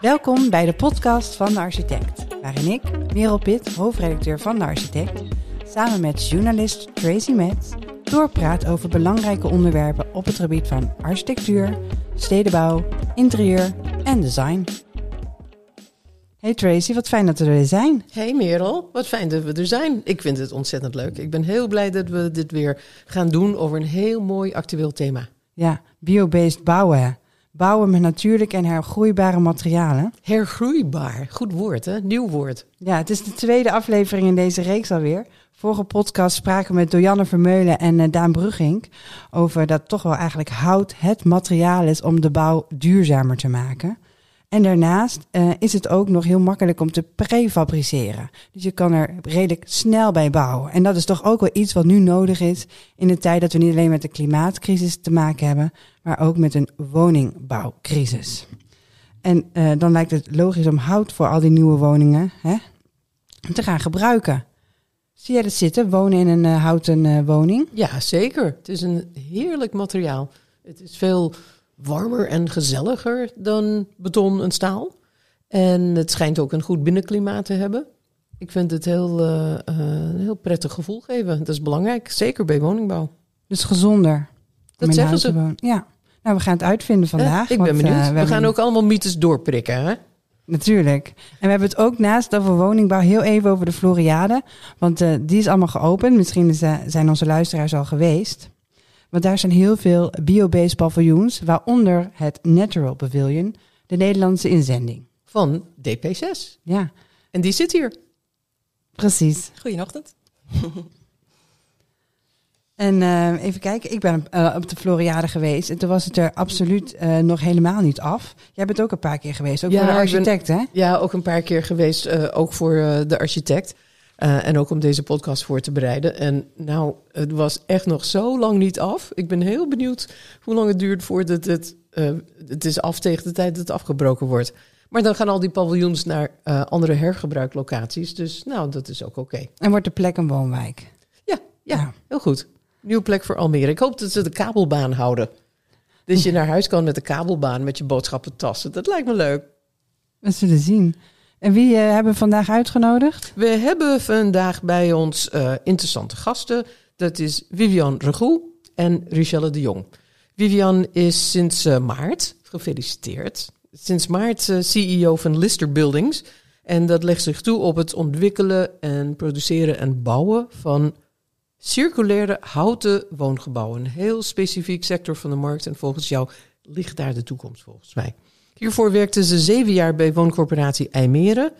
Welkom bij de podcast van de architect, waarin ik, Merel Pitt, hoofdredacteur van de architect, samen met journalist Tracy Metz doorpraat over belangrijke onderwerpen op het gebied van architectuur, stedenbouw, interieur en design. Hey Tracy, wat fijn dat we er weer zijn. Hey Merel, wat fijn dat we er zijn. Ik vind het ontzettend leuk. Ik ben heel blij dat we dit weer gaan doen over een heel mooi actueel thema. Ja, biobased bouwen. Bouwen met natuurlijke en hergroeibare materialen. Hergroeibaar, goed woord hè, nieuw woord. Ja, het is de tweede aflevering in deze reeks alweer. Vorige podcast spraken we met Dojanne Vermeulen en uh, Daan Brugink over dat toch wel eigenlijk hout het materiaal is om de bouw duurzamer te maken. En daarnaast uh, is het ook nog heel makkelijk om te prefabriceren. Dus je kan er redelijk snel bij bouwen. En dat is toch ook wel iets wat nu nodig is in de tijd dat we niet alleen met de klimaatcrisis te maken hebben, maar ook met een woningbouwcrisis. En uh, dan lijkt het logisch om hout voor al die nieuwe woningen hè, te gaan gebruiken. Zie jij dat zitten, wonen in een uh, houten uh, woning? Ja, zeker. Het is een heerlijk materiaal. Het is veel warmer en gezelliger dan beton en staal. En het schijnt ook een goed binnenklimaat te hebben. Ik vind het heel, een heel prettig gevoel geven. Dat is belangrijk, zeker bij woningbouw. Dus gezonder. Dat zeggen ze. Wonen. Ja. Nou, we gaan het uitvinden vandaag. Ja, ik ben benieuwd. Uh, we, we gaan ook allemaal mythes doorprikken, hè? Natuurlijk. En we hebben het ook naast over woningbouw heel even over de Floriade. Want uh, die is allemaal geopend. Misschien is, uh, zijn onze luisteraars al geweest. Want daar zijn heel veel biobased paviljoens, waaronder het Natural Pavilion, de Nederlandse inzending. Van DP6. Ja. En die zit hier. Precies. Goedenachtend. En uh, even kijken, ik ben uh, op de Floriade geweest en toen was het er absoluut uh, nog helemaal niet af. Jij bent ook een paar keer geweest, ook ja, voor de architect ben, hè? Ja, ook een paar keer geweest, ook voor de architect. En ook om deze podcast voor te bereiden. En nou, het was echt nog zo lang niet af. Ik ben heel benieuwd hoe lang het duurt voordat het, het is af tegen de tijd dat het afgebroken wordt. Maar dan gaan al die paviljoens naar andere hergebruiklocaties. Dus nou, dat is ook oké. Okay. En wordt de plek een woonwijk? Ja, ja, ja, heel goed. Nieuwe plek voor Almere. Ik hoop dat ze de kabelbaan houden. Dus je naar huis kan met de kabelbaan met je boodschappentassen. Dat lijkt me leuk. We zullen zien. En wie uh, hebben we vandaag uitgenodigd? We hebben vandaag bij ons uh, interessante gasten. Dat is Vivian Regoe en Richelle de Jong. Vivian is sinds uh, maart, gefeliciteerd, sinds maart CEO van Lister Buildings. En dat legt zich toe op het ontwikkelen en produceren en bouwen van circulaire houten woongebouwen. Een heel specifiek sector van de markt. En volgens jou ligt daar de toekomst volgens mij. Hiervoor werkte ze zeven jaar bij wooncorporatie IJmeren.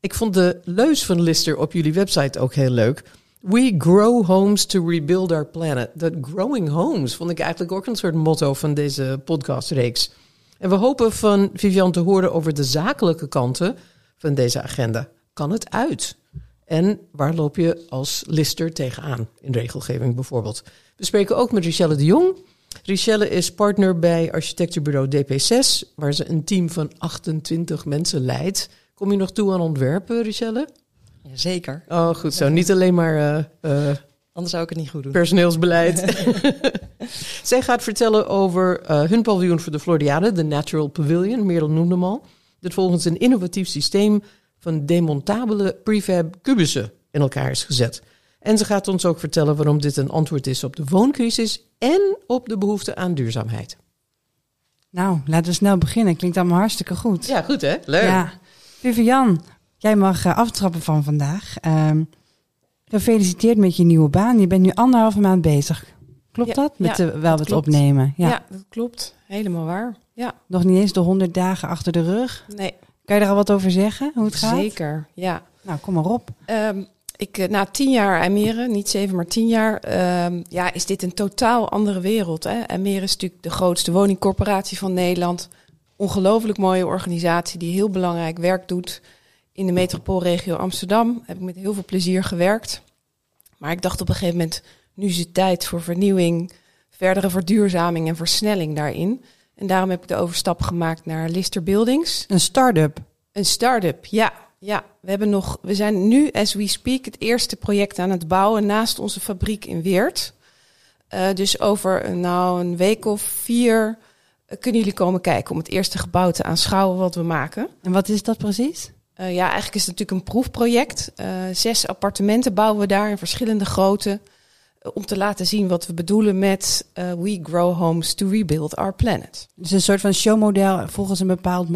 Ik vond de leus van Lister op jullie website ook heel leuk. We grow homes to rebuild our planet. Dat growing homes vond ik eigenlijk ook een soort motto van deze podcastreeks. En we hopen van Vivian te horen over de zakelijke kanten van deze agenda. Kan het uit? En waar loop je als lister tegenaan? In regelgeving bijvoorbeeld. We spreken ook met Richelle de Jong. Richelle is partner bij architectenbureau DP6, waar ze een team van 28 mensen leidt. Kom je nog toe aan ontwerpen, Richelle? Jazeker. Oh, goed zo. Niet alleen maar... Uh, uh, Anders zou ik het niet goed doen. Personeelsbeleid. Zij gaat vertellen over uh, hun paviljoen voor de Floriade, de Natural Pavilion, Merel noemde hem al. Dat volgens een innovatief systeem van demontabele prefab kubussen in elkaar is gezet. En ze gaat ons ook vertellen waarom dit een antwoord is op de wooncrisis en op de behoefte aan duurzaamheid. Nou, laten we snel beginnen. Klinkt allemaal hartstikke goed. Ja, goed hè? Leuk. Ja. Vivian, jij mag uh, aftrappen van vandaag. Um, gefeliciteerd met je nieuwe baan. Je bent nu anderhalve maand bezig. Klopt ja, dat? Met ja, de, wel het opnemen. Ja. ja, dat klopt. Helemaal waar. Ja. Nog niet eens de 100 dagen achter de rug. Nee. Kan je er al wat over zeggen? Hoe het gaat? Zeker, ja. Nou, kom maar op. Um, ik, na tien jaar Almere, niet zeven, maar tien jaar, um, ja, is dit een totaal andere wereld. Hè? Almere is natuurlijk de grootste woningcorporatie van Nederland. Ongelooflijk mooie organisatie die heel belangrijk werk doet in de metropoolregio Amsterdam. Heb ik met heel veel plezier gewerkt. Maar ik dacht op een gegeven moment, nu is het tijd voor vernieuwing, verdere verduurzaming en versnelling daarin. En daarom heb ik de overstap gemaakt naar Lister Buildings. Een start-up. Een start-up, ja. Ja, we, hebben nog, we zijn nu, as we speak, het eerste project aan het bouwen naast onze fabriek in Weert. Uh, dus over nou, een week of vier eh, kunnen jullie komen kijken om het eerste gebouw te aanschouwen wat we maken. En wat is dat precies? Uh, ja, eigenlijk is het natuurlijk een proefproject. Zes appartementen bouwen we daar in verschillende grootte. Om te laten zien wat we bedoelen met We Grow Homes to Rebuild Our Planet. Dus een soort van showmodel volgens een bepaald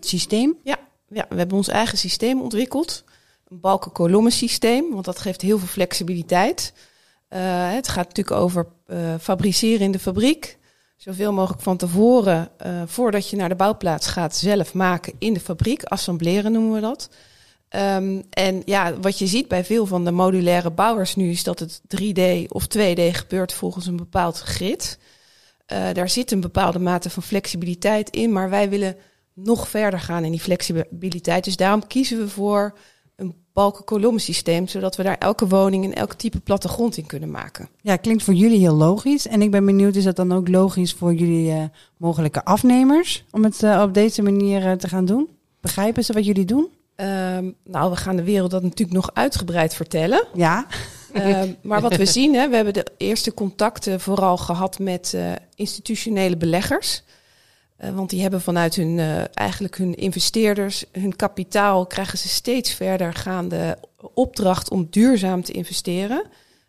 systeem? Ja, ja, we hebben ons eigen systeem ontwikkeld. Een balkenkolommen systeem, want dat geeft heel veel flexibiliteit. het gaat natuurlijk over fabriceren in de fabriek zoveel mogelijk van tevoren, voordat je naar de bouwplaats gaat, zelf maken in de fabriek. Assembleren noemen we dat. Um, en ja, wat je ziet bij veel van de modulaire bouwers nu is dat het 3D of 2D gebeurt volgens een bepaald grid. Uh, daar zit een bepaalde mate van flexibiliteit in, maar wij willen nog verder gaan in die flexibiliteit. Dus daarom kiezen we voor balkenkolommensysteem, zodat we daar elke woning en elk type plattegrond in kunnen maken. Ja, klinkt voor jullie heel logisch. En ik ben benieuwd, is dat dan ook logisch voor jullie uh, mogelijke afnemers om het uh, op deze manier te gaan doen? Begrijpen ze wat jullie doen? Um, nou, we gaan de wereld dat natuurlijk nog uitgebreid vertellen. Ja. Um, maar wat we zien, hè, we hebben de eerste contacten vooral gehad met institutionele beleggers. Uh, want die hebben vanuit hun, uh, eigenlijk hun investeerders, hun kapitaal, krijgen ze steeds verder gaande opdracht om duurzaam te investeren.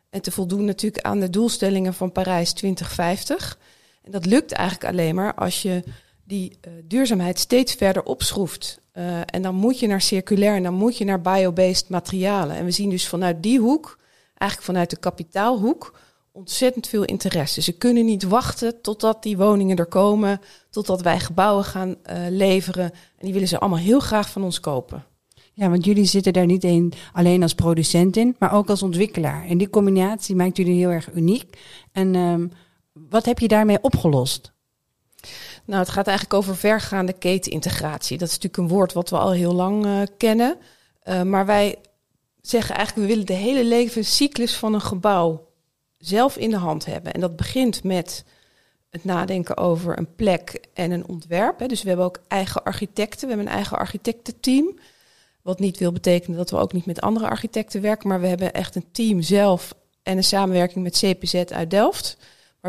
En te voldoen natuurlijk aan de doelstellingen van Parijs 2050. En dat lukt eigenlijk alleen maar als je die duurzaamheid steeds verder opschroeft. En dan moet je naar circulair en dan moet je naar biobased materialen. En we zien dus vanuit die hoek, eigenlijk vanuit de kapitaalhoek, ontzettend veel interesse. Ze kunnen niet wachten totdat die woningen er komen, totdat wij gebouwen gaan uh, leveren. En die willen ze allemaal heel graag van ons kopen. Ja, want jullie zitten daar niet een, alleen als producent in, maar ook als ontwikkelaar. En die combinatie maakt jullie heel erg uniek. En um, wat heb je daarmee opgelost? Nou, het gaat eigenlijk over vergaande ketenintegratie. Dat is natuurlijk een woord wat we al heel lang uh, kennen. Uh, maar wij zeggen eigenlijk, we willen de hele levenscyclus van een gebouw zelf in de hand hebben. En dat begint met het nadenken over een plek en een ontwerp. Hè. Dus we hebben ook eigen architecten. We hebben een eigen architectenteam. Wat niet wil betekenen dat we ook niet met andere architecten werken. Maar we hebben echt een team zelf en een samenwerking met CPZ uit Delft.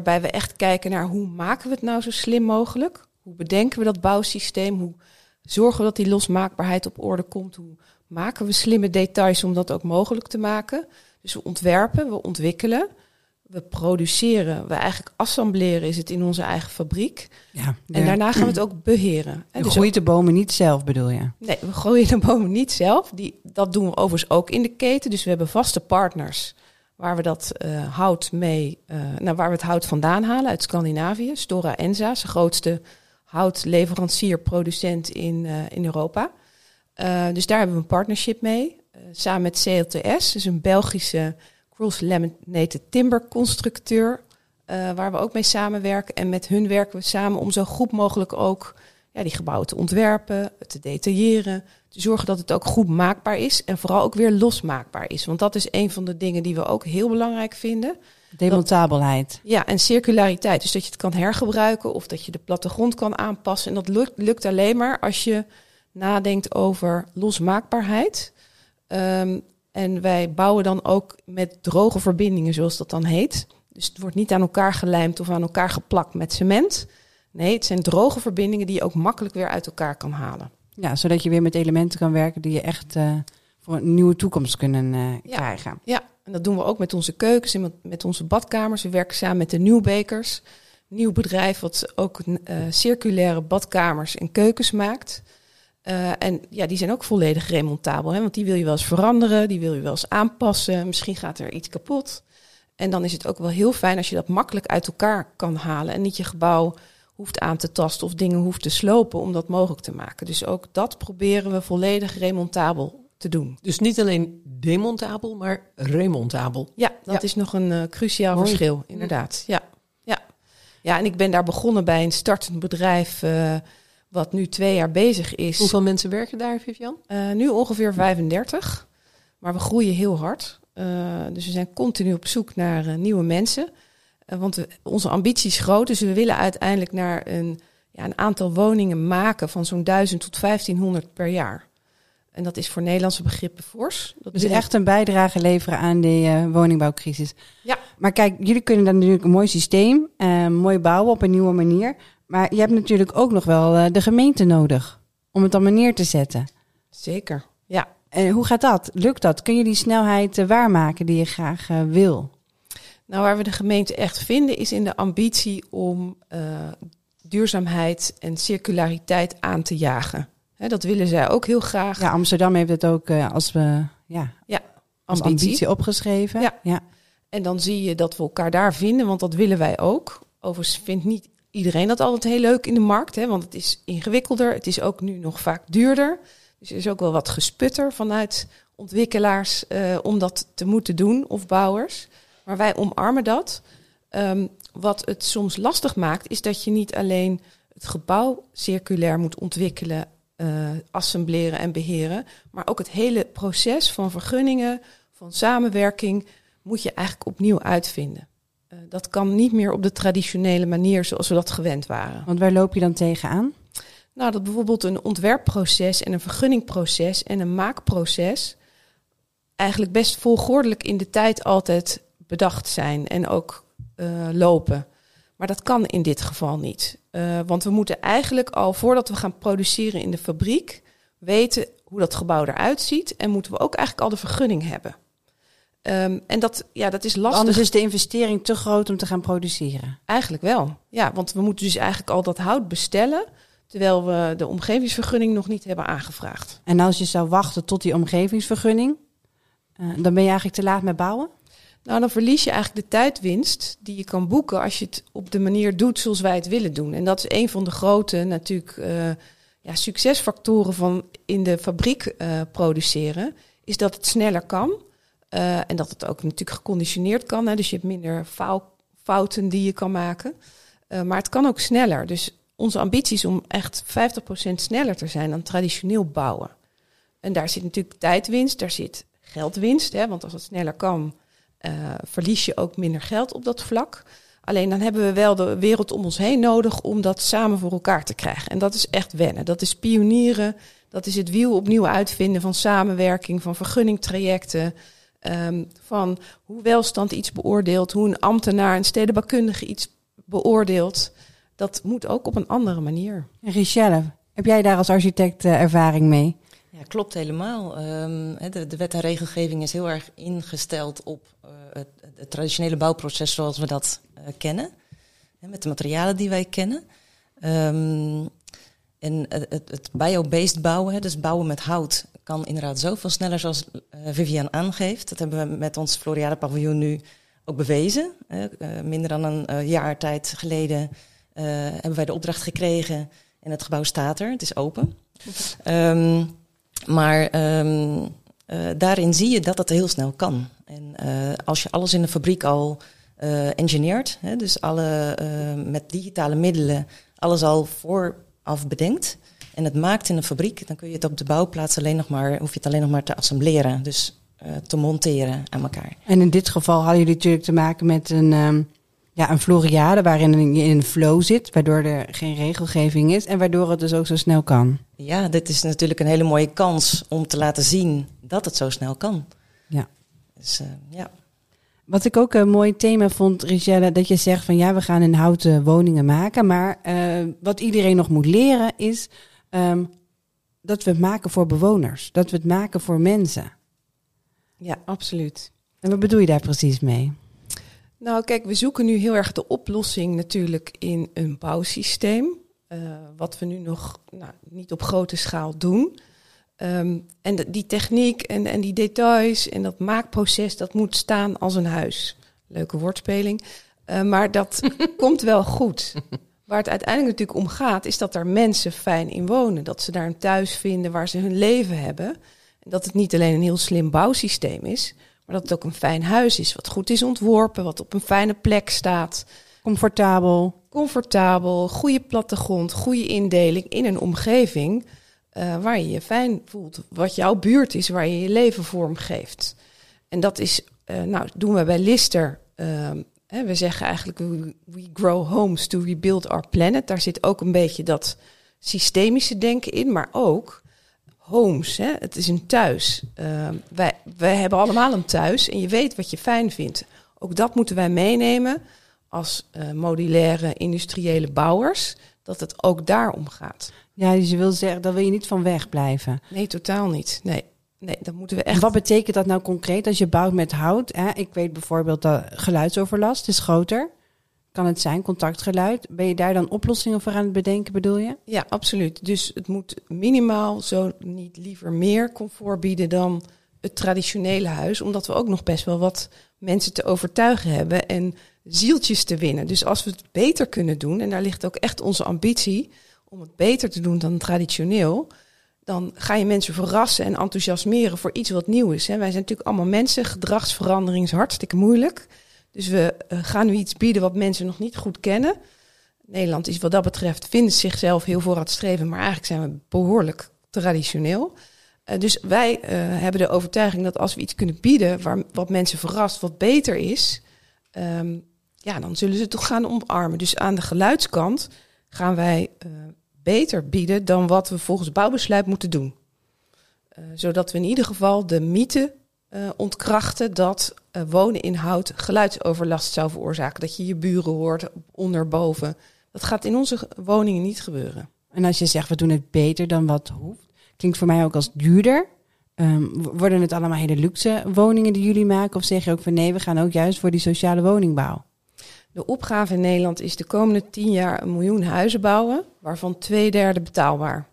Waarbij we echt kijken naar hoe maken we het nou zo slim mogelijk? Hoe bedenken we dat bouwsysteem? Hoe zorgen we dat die losmaakbaarheid op orde komt? Hoe maken we slimme details om dat ook mogelijk te maken? Dus we ontwerpen, we ontwikkelen we produceren, we eigenlijk assembleren is het in onze eigen fabriek. Ja, en daarna gaan we het ook beheren. Je dus groeit de bomen niet zelf, bedoel je? Nee, we gooien de bomen niet zelf. Die, dat doen we overigens ook in de keten. Dus we hebben vaste partners waar we dat uh, hout mee, uh, nou, waar we het hout vandaan halen uit Scandinavië. Stora Enza, de grootste houtleverancier, producent in, uh, in Europa. dus daar hebben we een partnership mee. samen met CLTS, dus een Belgische cross laminated timber constructeur, waar we ook mee samenwerken. En met hun werken we samen om zo goed mogelijk ook ja, die gebouwen te ontwerpen, te detailleren, te zorgen dat het ook goed maakbaar is en vooral ook weer losmaakbaar is. Want dat is een van de dingen die we ook heel belangrijk vinden. Demontabelheid. Dat, ja, en circulariteit. Dus dat je het kan hergebruiken of dat je de plattegrond kan aanpassen. En dat lukt, lukt alleen maar als je nadenkt over losmaakbaarheid. Um, en wij bouwen dan ook met droge verbindingen, zoals dat dan heet. Dus het wordt niet aan elkaar gelijmd of aan elkaar geplakt met cement. Nee, het zijn droge verbindingen die je ook makkelijk weer uit elkaar kan halen. Ja, zodat je weer met elementen kan werken die je echt uh, voor een nieuwe toekomst kunnen uh, ja. krijgen. Ja, en dat doen we ook met onze keukens en met, onze badkamers. We werken samen met de Nieuwbekers. Nieuw bedrijf wat ook uh, circulaire badkamers en keukens maakt. En ja, die zijn ook volledig remontabel. Hè? Want die wil je wel eens veranderen, die wil je wel eens aanpassen. Misschien gaat er iets kapot. En dan is het ook wel heel fijn als je dat makkelijk uit elkaar kan halen. En niet je gebouw hoeft aan te tasten of dingen hoeft te slopen om dat mogelijk te maken. Dus ook dat proberen we volledig remontabel te doen. Dus niet alleen demontabel, maar remontabel. Ja, dat ja. is nog een uh, cruciaal Mooi. verschil, inderdaad. Ja. Ja. ja, en ik ben daar begonnen bij een startend bedrijf... Uh, wat nu twee jaar bezig is. Hoeveel mensen werken daar, Vivian? Uh, nu ongeveer 35. Maar we groeien heel hard. Dus we zijn continu op zoek naar nieuwe mensen. Want we, onze ambitie is groot. Dus we willen uiteindelijk naar een, ja, een aantal woningen maken van zo'n 1000 tot 1500 per jaar. En dat is voor Nederlandse begrippen fors. Dat dus echt een bijdrage leveren aan de woningbouwcrisis. Ja. Maar kijk, jullie kunnen dan natuurlijk een mooi systeem, mooi bouwen op een nieuwe manier. Maar je hebt natuurlijk ook nog wel eh, de gemeente nodig om het allemaal neer te zetten. Zeker, ja. En hoe gaat dat? Lukt dat? Kun je die snelheid eh, waarmaken die je graag eh, wil? Nou, waar we de gemeente echt vinden is in de ambitie om eh, duurzaamheid en circulariteit aan te jagen. Hè, dat willen zij ook heel graag. Ja, Amsterdam heeft het ook eh, als, we, ja, als ambitie. ambitie opgeschreven. Ja. ja. En dan zie je dat we elkaar daar vinden, want dat willen wij ook. Overigens vindt niet iedereen dat altijd heel leuk in de markt, hè, want het is ingewikkelder. Het is ook nu nog vaak duurder. Dus er is ook wel wat gesputter vanuit ontwikkelaars eh, om dat te moeten doen, of bouwers. Maar wij omarmen dat. Ehm, wat het soms lastig maakt, is dat je niet alleen het gebouw circulair moet ontwikkelen, eh, assembleren en beheren, maar ook het hele proces van vergunningen, van samenwerking, moet je eigenlijk opnieuw uitvinden. Eh, dat kan niet meer op de traditionele manier zoals we dat gewend waren. Want waar loop je dan tegenaan? Nou, dat bijvoorbeeld een ontwerpproces en een vergunningproces en een maakproces eigenlijk best volgordelijk in de tijd altijd bedacht zijn en ook eh, lopen. Maar dat kan in dit geval niet. Eh, want we moeten eigenlijk al voordat we gaan produceren in de fabriek weten hoe dat gebouw eruit ziet en moeten we ook eigenlijk al de vergunning hebben. Ehm, en dat, ja, dat is lastig. Anders is de investering te groot om te gaan produceren. Eigenlijk wel. Ja, want we moeten dus eigenlijk al dat hout bestellen, terwijl we de omgevingsvergunning nog niet hebben aangevraagd. En als je zou wachten tot die omgevingsvergunning, eh, dan ben je eigenlijk te laat met bouwen? Nou, dan verlies je eigenlijk de tijdwinst die je kan boeken als je het op de manier doet zoals wij het willen doen. En dat is een van de grote natuurlijk eh, ja, succesfactoren van in de fabriek eh, produceren, is dat het sneller kan. Eh, en dat het ook natuurlijk geconditioneerd kan. Dus je hebt minder fou- fouten die je kan maken. Maar het kan ook sneller. Dus onze ambitie is om echt 50% sneller te zijn dan traditioneel bouwen. En daar zit natuurlijk tijdwinst, daar zit geldwinst. Hè, want als het sneller kan, eh, verlies je ook minder geld op dat vlak. Alleen dan hebben we wel de wereld om ons heen nodig om dat samen voor elkaar te krijgen. En dat is echt wennen. Dat is pionieren. Dat is het wiel opnieuw uitvinden van samenwerking, van vergunningtrajecten. ehm, van hoe welstand iets beoordeelt, hoe een ambtenaar, een stedenbouwkundige iets beoordeelt. Dat moet ook op een andere manier. Richelle, heb jij daar als architect eh, ervaring mee? Ja, klopt helemaal. Ehm, de, wet en regelgeving is heel erg ingesteld op eh, het, traditionele bouwproces zoals we dat eh, kennen. Met de materialen die wij kennen. Ehm, en het, bio-based bouwen, dus bouwen met hout, kan inderdaad zoveel sneller zoals eh, Vivian aangeeft. Dat hebben we met ons Floriade paviljoen nu ook bewezen. minder dan een jaar tijd geleden hebben wij de opdracht gekregen en het gebouw staat er, het is open. Ehm, maar ehm, eh, daarin zie je dat het heel snel kan. En eh, als je alles in de fabriek al eh engineert, hè, dus alle, met digitale middelen alles al vooraf bedenkt en het maakt in de fabriek, dan kun je het op de bouwplaats alleen nog maar, hoef je het alleen nog maar te assembleren, dus te monteren aan elkaar. En in dit geval hadden jullie natuurlijk te maken met een, ehm, ja, een Floriade waarin je in een flow zit, waardoor er geen regelgeving is en waardoor het dus ook zo snel kan. Ja, dit is natuurlijk een hele mooie kans om te laten zien dat het zo snel kan. Ja. Dus eh, ja. Wat ik ook een mooi thema vond, Richelle, dat je zegt van ja, we gaan in houten woningen maken. Maar eh, wat iedereen nog moet leren is ehm, dat we het maken voor bewoners. Dat we het maken voor mensen. Ja, absoluut. En wat bedoel je daar precies mee? Nou, kijk, we zoeken nu heel erg de oplossing natuurlijk in een bouwsysteem. eh, wat we nu nog nou, niet op grote schaal doen. Ehm, en de- die techniek en, en die details en dat maakproces, dat moet staan als een huis. Leuke woordspeling. Eh, maar dat komt wel goed. Waar het uiteindelijk natuurlijk om gaat, is dat er mensen fijn in wonen. Dat ze daar een thuis vinden waar ze hun leven hebben. En dat het niet alleen een heel slim bouwsysteem is, maar dat het ook een fijn huis is. Wat goed is ontworpen, wat op een fijne plek staat. Comfortabel. Comfortabel, goede plattegrond, goede indeling in een omgeving eh, waar je je fijn voelt. Wat jouw buurt is, waar je je leven vorm geeft. En dat is, eh, nou, doen we bij Lister. ehm, hè, we zeggen eigenlijk, we, we grow homes to rebuild our planet. Daar zit ook een beetje dat systemische denken in, maar ook homes. Hè? Het is een thuis. Ehm, wij, wij hebben allemaal een thuis en je weet wat je fijn vindt. Ook dat moeten wij meenemen als eh, modulaire industriële bouwers. dat het ook daarom gaat. Ja, dus je wil zeggen, daar wil je niet van wegblijven. Nee, totaal niet. Nee, nee dat moeten we En echt. wat betekent dat nou concreet als je bouwt met hout? Hè? Ik weet bijvoorbeeld dat geluidsoverlast is groter. Kan het zijn, contactgeluid. Ben je daar dan oplossingen voor aan het bedenken, bedoel je? Ja, absoluut. Dus het moet minimaal, zo niet liever meer comfort bieden dan het traditionele huis. Omdat we ook nog best wel wat mensen te overtuigen hebben en zieltjes te winnen. Dus als we het beter kunnen doen, en daar ligt ook echt onze ambitie om het beter te doen dan traditioneel. Dan ga je mensen verrassen en enthousiasmeren voor iets wat nieuw is. Hè. Wij zijn natuurlijk allemaal mensen. Gedragsverandering is hartstikke moeilijk. Dus we eh, gaan nu iets bieden wat mensen nog niet goed kennen. Nederland is wat dat betreft, vindt zichzelf heel vooruitstrevend, maar eigenlijk zijn we behoorlijk traditioneel. Eh, dus wij eh, hebben de overtuiging dat als we iets kunnen bieden waar, wat mensen verrast, wat beter is, ehm, ja, dan zullen ze toch gaan omarmen. Dus aan de geluidskant gaan wij beter bieden dan wat we volgens bouwbesluit moeten doen. Zodat we in ieder geval de mythe eh, ontkrachten dat eh, wonen in hout geluidsoverlast zou veroorzaken. Dat je je buren hoort onder, boven. Dat gaat in onze ge- woningen niet gebeuren. En als je zegt, we doen het beter dan wat hoeft. Klinkt voor mij ook als duurder. Ehm, worden het allemaal hele luxe woningen die jullie maken? Of zeg je ook van nee, we gaan ook juist voor die sociale woningbouw? De opgave in Nederland is de komende tien jaar een miljoen huizen bouwen, waarvan twee derde betaalbaar.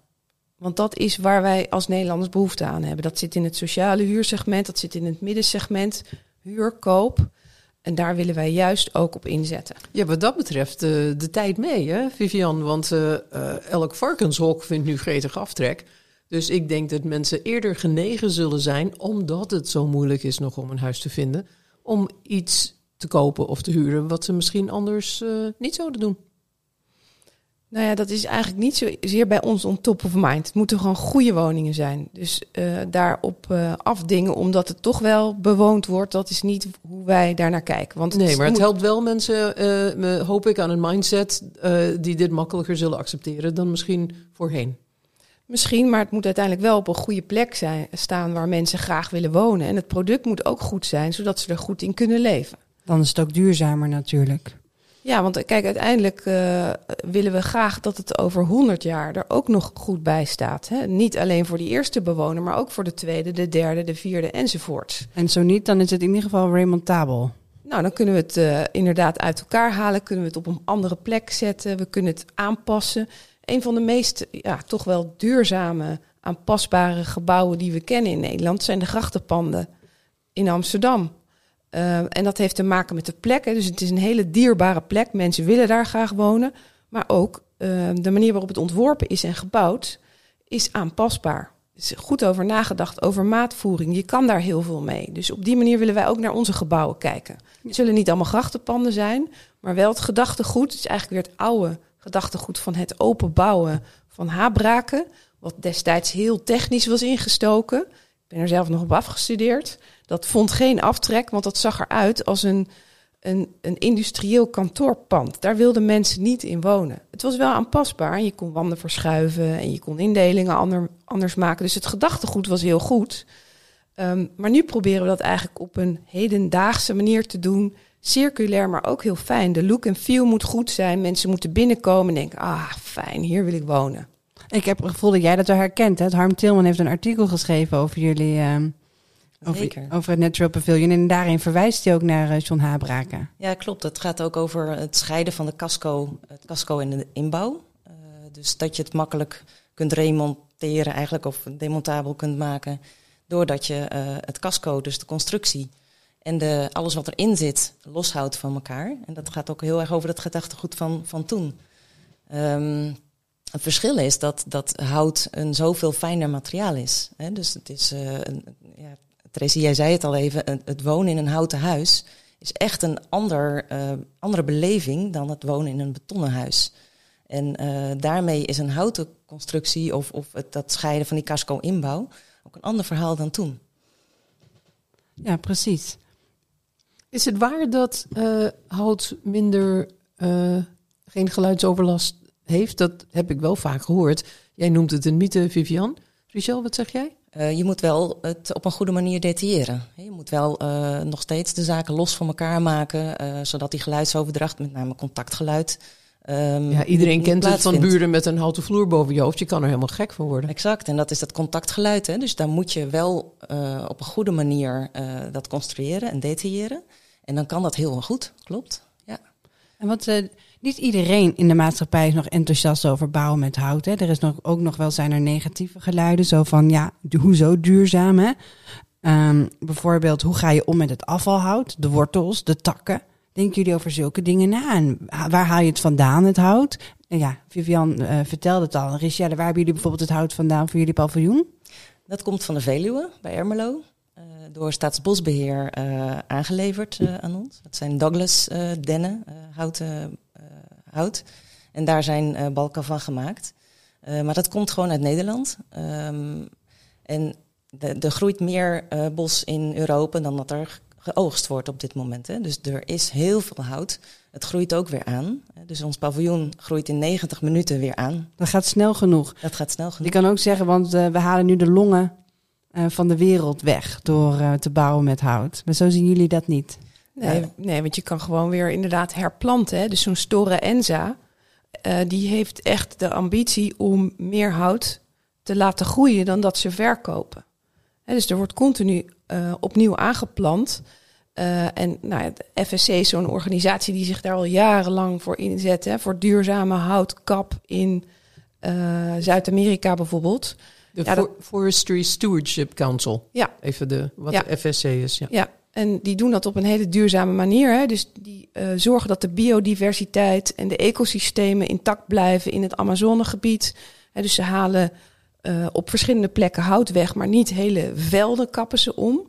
Want dat is waar wij als Nederlanders behoefte aan hebben. Dat zit in het sociale huursegment, dat zit in het middensegment, huur, koop. En daar willen wij juist ook op inzetten. Ja, wat dat betreft eh, de tijd mee, hè, Vivian? Want eh, eh, elk varkenshok vindt nu gretig aftrek. Dus ik denk dat mensen eerder genegen zullen zijn, omdat het zo moeilijk is nog om een huis te vinden, om iets te kopen of te huren wat ze misschien anders niet zouden doen. Nou ja, dat is eigenlijk niet zozeer bij ons on top of mind. Het moeten gewoon goede woningen zijn. Dus eh, daarop eh, afdingen, omdat het toch wel bewoond wordt, dat is niet hoe wij daarnaar kijken. Want Nee, maar het helpt wel mensen, eh, me- hoop ik, aan een mindset eh, die dit makkelijker zullen accepteren dan misschien voorheen. Misschien, maar het moet uiteindelijk wel op een goede plek zijn, staan waar mensen graag willen wonen. En het product moet ook goed zijn, zodat ze er goed in kunnen leven. Dan is het ook duurzamer natuurlijk. Ja, want kijk, uiteindelijk eh, willen we graag dat het over 100 jaar er ook nog goed bij staat. Hè? Niet alleen voor die eerste bewoner, maar ook voor de tweede, de derde, de vierde enzovoort. En zo niet, dan is het in ieder geval remontabel. Nou, dan kunnen we het eh, inderdaad uit elkaar halen, kunnen we het op een andere plek zetten, we kunnen het aanpassen. Een van de meest, ja, toch wel duurzame, aanpasbare gebouwen die we kennen in Nederland zijn de grachtenpanden in Amsterdam. Eh, en dat heeft te maken met de plek. Hè. Dus het is een hele dierbare plek. Mensen willen daar graag wonen. Maar ook eh, de manier waarop het ontworpen is en gebouwd is aanpasbaar. Er is goed over nagedacht, over maatvoering. Je kan daar heel veel mee. Dus op die manier willen wij ook naar onze gebouwen kijken. Het zullen niet allemaal grachtenpanden zijn, maar wel het gedachtegoed. Het is eigenlijk weer het oude gedachtegoed van het open bouwen van Habraken. Wat destijds heel technisch was ingestoken. Ik ben er zelf nog op afgestudeerd. Dat vond geen aftrek, want dat zag eruit als een, een, een industrieel kantoorpand. Daar wilden mensen niet in wonen. Het was wel aanpasbaar. Je kon wanden verschuiven en je kon indelingen ander, anders maken. Dus het gedachtegoed was heel goed. Um, maar nu proberen we dat eigenlijk op een hedendaagse manier te doen. Circulair, maar ook heel fijn. De look en feel moet goed zijn. Mensen moeten binnenkomen en denken, ah, fijn, hier wil ik wonen. Ik heb het gevoel dat jij dat wel herkent. Hè? Harm Tilman heeft een artikel geschreven over jullie... Zeker. Over, het Natural Pavilion. En daarin verwijst hij ook naar uh, John Habraken. Ja, klopt. Het gaat ook over het scheiden van de casco, het casco en de inbouw. Uh, dus dat je het makkelijk kunt remonteren eigenlijk of demontabel kunt maken. Doordat je uh, het casco, dus de constructie en de, alles wat erin zit, loshoudt van elkaar. En dat gaat ook heel erg over het gedachtegoed van, van toen. Um, het verschil is dat, dat hout een zoveel fijner materiaal is. Hè? Dus het is, uh, een, ja, Tracy, jij zei het al even, het wonen in een houten huis is echt een ander, uh, andere beleving dan het wonen in een betonnen huis. En uh, daarmee is een houten constructie of, of het, dat scheiden van die casco-inbouw ook een ander verhaal dan toen. Ja, precies. Is het waar dat uh, hout minder geen geluidsoverlast heeft? Dat heb ik wel vaak gehoord. Jij noemt het een mythe, Vivian. Richel, wat zeg jij? Uh, je moet wel het op een goede manier detailleren. Je moet wel uh, nog steeds de zaken los van elkaar maken, uh, zodat die geluidsoverdracht, met name contactgeluid, ehm, Ja, iedereen kent het van buren met een houten vloer boven je hoofd. Je kan er helemaal gek van worden. Exact, en dat is dat contactgeluid. Hè? Dus daar moet je wel eh, op een goede manier eh, dat construeren en detailleren. En dan kan dat heel goed, klopt. Ja. En wat, eh, niet iedereen in de maatschappij is nog enthousiast over bouwen met hout. Hè. Er is nog, ook nog wel zijn er negatieve geluiden. Zo van, ja, hoezo duurzaam hè? Ehm, bijvoorbeeld, hoe ga je om met het afvalhout? De wortels, de takken. Denken jullie over zulke dingen na? En waar haal je het vandaan, het hout? En ja, Vivian eh, vertelde het al. Richelle, waar hebben jullie bijvoorbeeld het hout vandaan voor jullie paviljoen? Dat komt van de Veluwe bij Ermelo. eh, door Staatsbosbeheer eh, aangeleverd aan ons. Dat zijn Douglas dennen, eh, houten hout. En daar zijn eh, balken van gemaakt. Eh, maar dat komt gewoon uit Nederland. Ehm, en de- er groeit meer eh, bos in Europa dan dat er geoogst wordt op dit moment. Hè. Dus er is heel veel hout. Het groeit ook weer aan. Dus ons paviljoen groeit in 90 minuten weer aan. Dat gaat snel genoeg. Dat gaat snel genoeg. kan ook zeggen, want eh, we halen nu de longen eh, van de wereld weg door eh, te bouwen met hout. Maar zo zien jullie dat niet. Nee, nee, want je kan gewoon weer inderdaad herplanten. Hè? Dus zo'n Stora Enza, eh, die heeft echt de ambitie om meer hout te laten groeien dan dat ze verkopen. Hè, dus er wordt continu eh, opnieuw aangeplant. Eh, en nou, de FSC is zo'n organisatie die zich daar al jarenlang voor inzet. Hè, voor duurzame houtkap in Zuid-Amerika bijvoorbeeld. De Ja, dat- For- Forestry Stewardship Council. Ja. Even de, wat Ja. de FSC is. Ja. Ja, en die doen dat op een hele duurzame manier. Hè? Dus die eh, zorgen dat de biodiversiteit en de ecosystemen intact blijven in het Amazonegebied. Dus ze halen eh, op verschillende plekken hout weg, maar niet hele velden kappen ze om.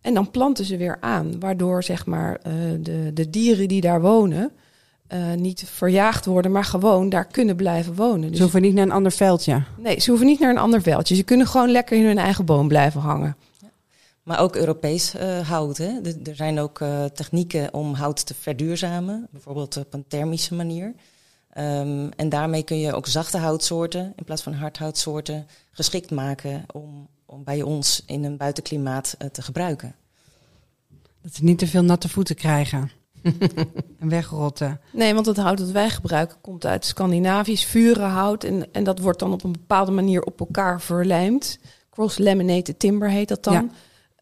En dan planten ze weer aan, waardoor zeg maar, eh, de, de dieren die daar wonen niet verjaagd worden, maar gewoon daar kunnen blijven wonen. Dus Ze hoeven niet naar een ander veldje. nee, ze hoeven niet naar een ander veldje. Ze kunnen gewoon lekker in hun eigen boom blijven hangen. Maar ook Europees eh, hout. Hè? Er- Er zijn ook eh, technieken om hout te verduurzamen, bijvoorbeeld op een thermische manier. Ehm, en daarmee kun je ook zachte houtsoorten in plaats van hardhoutsoorten geschikt maken om, om bij ons in een buitenklimaat eh, te gebruiken. Dat ze niet te veel natte voeten krijgen. en wegrotten. Nee, want het hout dat wij gebruiken komt uit Scandinavisch vurenhout. En, en dat wordt dan op een bepaalde manier op elkaar verlijmd. Cross-laminated timber heet dat dan. Ja.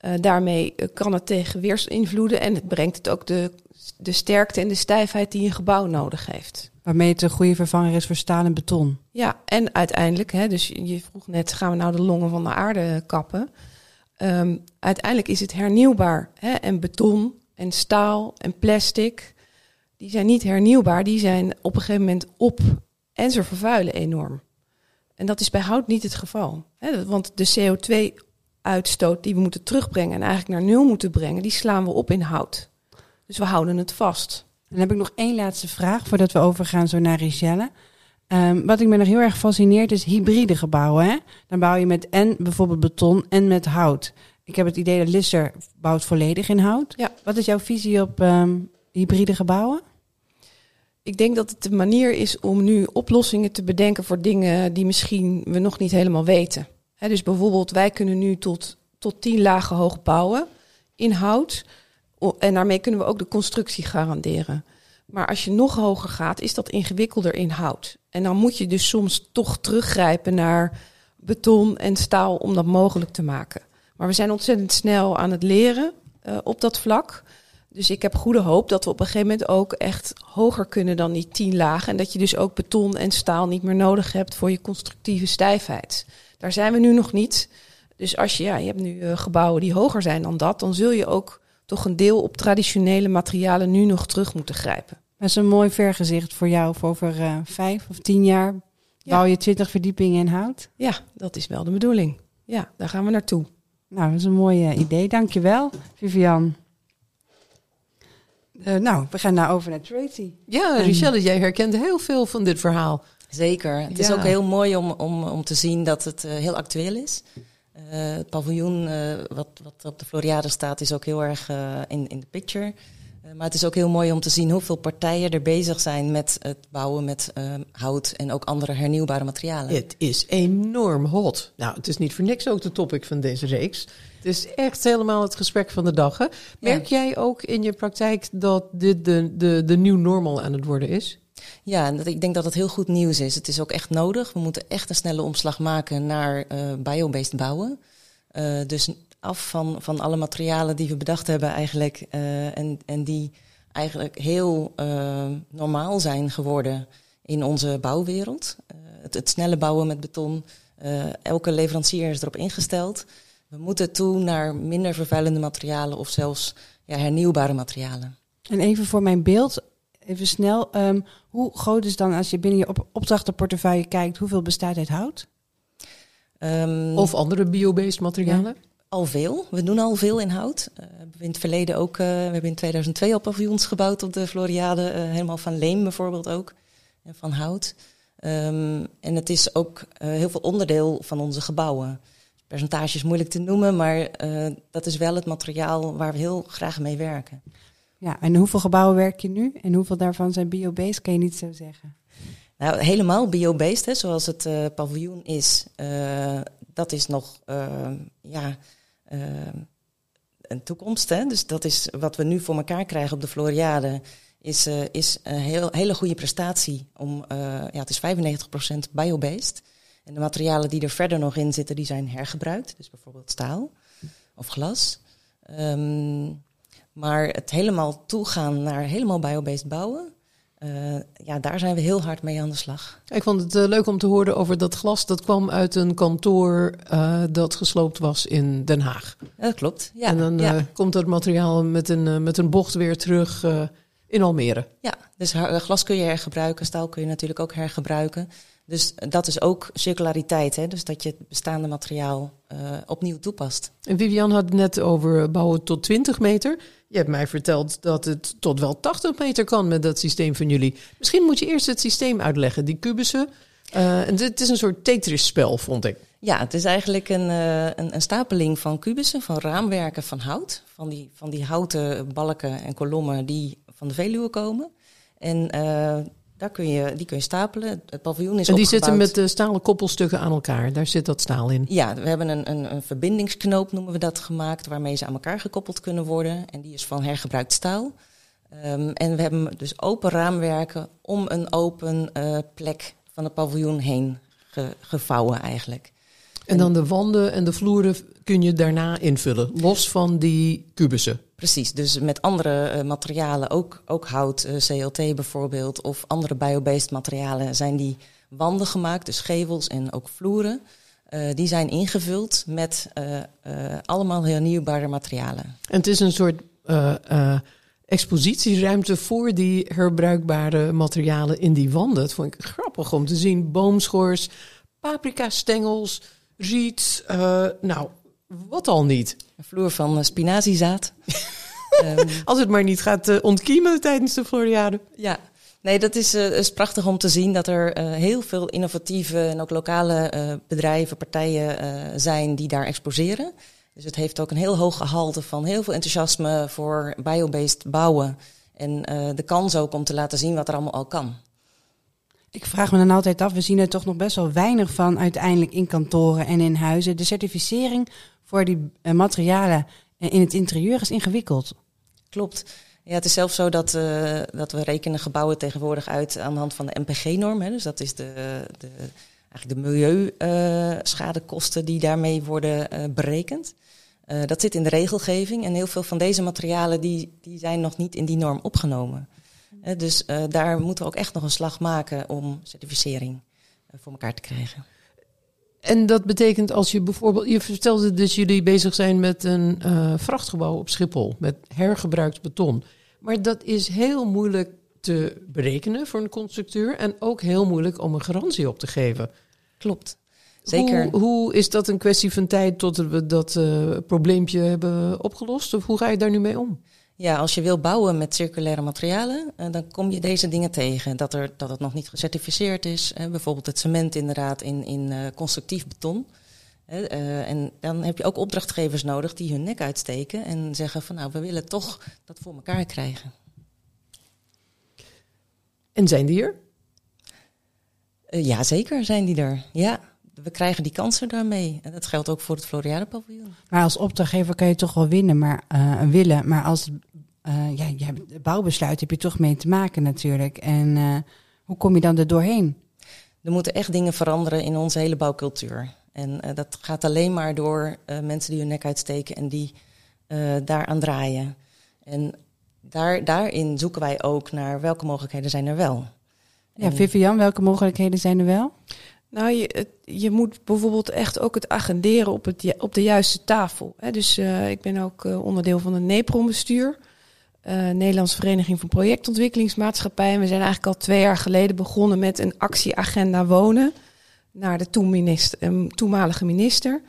Eh, daarmee eh, kan het tegen weersinvloeden. En het brengt het ook de, de sterkte en de stijfheid die een gebouw nodig heeft. Waarmee het een goede vervanger is voor staal en beton. Ja, en uiteindelijk, hè, dus je vroeg net, gaan we nou de longen van de aarde kappen? Ehm, uiteindelijk is het hernieuwbaar. Hè? En beton en staal en plastic, die zijn niet hernieuwbaar. Die zijn op een gegeven moment op en ze vervuilen enorm. En dat is bij hout niet het geval. Hè? Want de CO2-uitstoot die we moeten terugbrengen en eigenlijk naar nul moeten brengen, die slaan we op in hout. Dus we houden het vast. Dan heb ik nog één laatste vraag voordat we overgaan zo naar Richelle. Ehm, wat ik me nog heel erg fascineert is hybride gebouwen. Hè? Dan bouw je met en bijvoorbeeld beton en met hout. Ik heb het idee dat Lisser bouwt volledig in hout. Ja. Wat is jouw visie op ehm, hybride gebouwen? Ik denk dat het de manier is om nu oplossingen te bedenken voor dingen die misschien we nog niet helemaal weten. Dus bijvoorbeeld, wij kunnen nu tot, tot tien lagen hoog bouwen in hout. En daarmee kunnen we ook de constructie garanderen. Maar als je nog hoger gaat, is dat ingewikkelder in hout. En dan moet je dus soms toch teruggrijpen naar beton en staal om dat mogelijk te maken. Maar we zijn ontzettend snel aan het leren eh, op dat vlak. Dus ik heb goede hoop dat we op een gegeven moment ook echt hoger kunnen dan die tien lagen. En dat je dus ook beton en staal niet meer nodig hebt voor je constructieve stijfheid. Daar zijn we nu nog niet. Dus als je, ja, je hebt nu eh, gebouwen die hoger zijn dan dat, dan zul je ook toch een deel op traditionele materialen nu nog terug moeten grijpen. Dat is een mooi vergezicht voor jou voor over eh, vijf of tien jaar. Bouw je twintig verdiepingen in hout? Ja, dat is wel de bedoeling. Ja, daar gaan we naartoe. Nou, dat is een mooi eh, idee. Dankjewel, Vivian. Eh, nou, we gaan nou over naar Tracy. Ja, Richelle, jij herkent heel veel van dit verhaal. Zeker. Het is ook heel mooi om, om, om te zien dat het eh, heel actueel is. Eh, het paviljoen eh, wat, wat op de Floriade staat is ook heel erg in, in de picture. Maar het is ook heel mooi om te zien hoeveel partijen er bezig zijn met het bouwen met hout en ook andere hernieuwbare materialen. Het is enorm hot. Nou, het is niet voor niks ook de topic van deze reeks. Het is echt helemaal het gesprek van de dag. Hè? Merk jij ook in je praktijk dat dit de, de, de new normal aan het worden is? Ja, dat, ik denk dat het heel goed nieuws is. Het is ook echt nodig. We moeten echt een snelle omslag maken naar uh, biobased bouwen. Uh, dus af van, van alle materialen die we bedacht hebben eigenlijk. Uh, en, en die eigenlijk heel normaal zijn geworden in onze bouwwereld. Het, het, snelle bouwen met beton. elke leverancier is erop ingesteld. We moeten toe naar minder vervuilende materialen of zelfs ja, hernieuwbare materialen. En even voor mijn beeld, even snel. Um, hoe groot is dan, als je binnen je op opdrachtenportefeuille kijkt, hoeveel bestaat uit hout? Um, of andere biobased materialen? Ja. Al veel. We doen al veel in hout. Uh, we hebben in het verleden ook, uh, we hebben in 2002 al paviljoens gebouwd op de Floriade. Uh, helemaal van leem bijvoorbeeld ook. En van hout. Um, en het is ook heel veel onderdeel van onze gebouwen. Percentage is moeilijk te noemen, maar dat is wel het materiaal waar we heel graag mee werken. Ja, en hoeveel gebouwen werk je nu? En hoeveel daarvan zijn biobased? Kan je niet zo zeggen? Nou, helemaal biobased, zoals het uh, paviljoen is, uh, dat is nog uh, ja, een toekomst. Hè? Dus dat is wat we nu voor elkaar krijgen op de Floriade. Is, is een heel, hele goede prestatie. Om, ja, het is 95% biobased. En de materialen die er verder nog in zitten, die zijn hergebruikt. Dus bijvoorbeeld staal of glas. Um, maar het helemaal toegaan naar helemaal biobased bouwen, uh, ja, daar zijn we heel hard mee aan de slag. Ik vond het uh, leuk om te horen over dat glas. Dat kwam uit een kantoor uh, dat gesloopt was in Den Haag. Dat klopt, ja. En dan ja. komt dat materiaal met een, met een bocht weer terug in Almere. Ja, dus glas kun je hergebruiken, staal kun je natuurlijk ook hergebruiken. Dus dat is ook circulariteit, hè? dus dat je het bestaande materiaal uh, opnieuw toepast. En Vivian had het net over bouwen tot 20 meter. Je hebt mij verteld dat het tot wel 80 meter kan met dat systeem van jullie. Misschien moet je eerst het systeem uitleggen, die kubussen. Uh, en het is een soort Tetris-spel, vond ik. Ja, het is eigenlijk een, uh, een, een, stapeling van kubussen, van raamwerken van hout. Van die, van die houten balken en kolommen die van de Veluwe komen. En daar kun je, die kun je stapelen. Het paviljoen is En die opgebouwd. zitten met de stalen koppelstukken aan elkaar. Daar zit dat staal in. Ja, we hebben een, een, een verbindingsknoop, noemen we dat, gemaakt. Waarmee ze aan elkaar gekoppeld kunnen worden. En die is van hergebruikt staal. Um, en we hebben dus open raamwerken om een open uh, plek van het paviljoen heen ge, gevouwen eigenlijk. En dan de wanden en de vloeren kun je daarna invullen, los van die kubussen. Precies, dus met andere uh, materialen, ook, ook hout, uh, CLT bijvoorbeeld, of andere biobased materialen, zijn die wanden gemaakt, dus gevels en ook vloeren. Uh, die zijn ingevuld met allemaal hernieuwbare materialen. En het is een soort expositieruimte voor die herbruikbare materialen in die wanden. Dat vond ik grappig om te zien. Boomschors, paprika-stengels, riet, nou, wat al niet? Een vloer van spinaziezaad. um, Als het maar niet gaat uh, ontkiemen tijdens de Floriade. Ja, nee, dat is, uh, is prachtig om te zien dat er uh, heel veel innovatieve en ook lokale bedrijven, partijen zijn die daar exposeren. Dus het heeft ook een heel hoog gehalte van heel veel enthousiasme voor biobased bouwen. En de kans ook om te laten zien wat er allemaal al kan. Ik vraag me dan altijd af, we zien er toch nog best wel weinig van uiteindelijk in kantoren en in huizen. De certificering voor die uh, materialen in het interieur is ingewikkeld. Klopt. Ja, het is zelfs zo dat, uh, dat we rekenen gebouwen tegenwoordig uit aan de hand van de MPG-norm. Dus dat is de, de, eigenlijk de milieuschadekosten die daarmee worden berekend. dat zit in de regelgeving en heel veel van deze materialen die, die zijn nog niet in die norm opgenomen. Dus daar moeten we ook echt nog een slag maken om certificering voor elkaar te krijgen. En dat betekent als je bijvoorbeeld, je vertelde dat jullie bezig zijn met een uh, vrachtgebouw op Schiphol met hergebruikt beton. Maar dat is heel moeilijk te berekenen voor een constructeur en ook heel moeilijk om een garantie op te geven. Klopt. Zeker. Hoe, hoe is dat een kwestie van tijd tot we dat uh, probleempje hebben opgelost? Of hoe ga je daar nu mee om? Ja, als je wil bouwen met circulaire materialen, uh, dan kom je deze dingen tegen. Dat, er, dat het nog niet gecertificeerd is. Bijvoorbeeld het cement inderdaad in, in uh, constructief beton. en dan heb je ook opdrachtgevers nodig die hun nek uitsteken en zeggen van nou, we willen toch dat voor elkaar krijgen. En zijn die er? ja, zeker zijn die er. Ja, we krijgen die kansen daarmee. En dat geldt ook voor het Floriade paviljoen. Maar als opdrachtgever kan je toch wel winnen, maar, uh, willen. Maar als uh, ja, je hebt bouwbesluit heb je toch mee te maken natuurlijk. En uh, Hoe kom je dan er doorheen? Er moeten echt dingen veranderen in onze hele bouwcultuur. En dat gaat alleen maar door mensen die hun nek uitsteken en die daaraan draaien. En daar, daarin zoeken wij ook naar welke mogelijkheden zijn er wel. Ja, Vivian, welke mogelijkheden zijn er wel? Nou, je, je moet bijvoorbeeld echt ook het agenderen op, het, op de juiste tafel. Dus uh, ik ben ook uh, onderdeel van het NEPROM-bestuur. Uh, Nederlandse Vereniging van Projectontwikkelingsmaatschappij. En we zijn eigenlijk al twee jaar geleden begonnen met een actieagenda wonen. Naar de toenminister, toenmalige minister.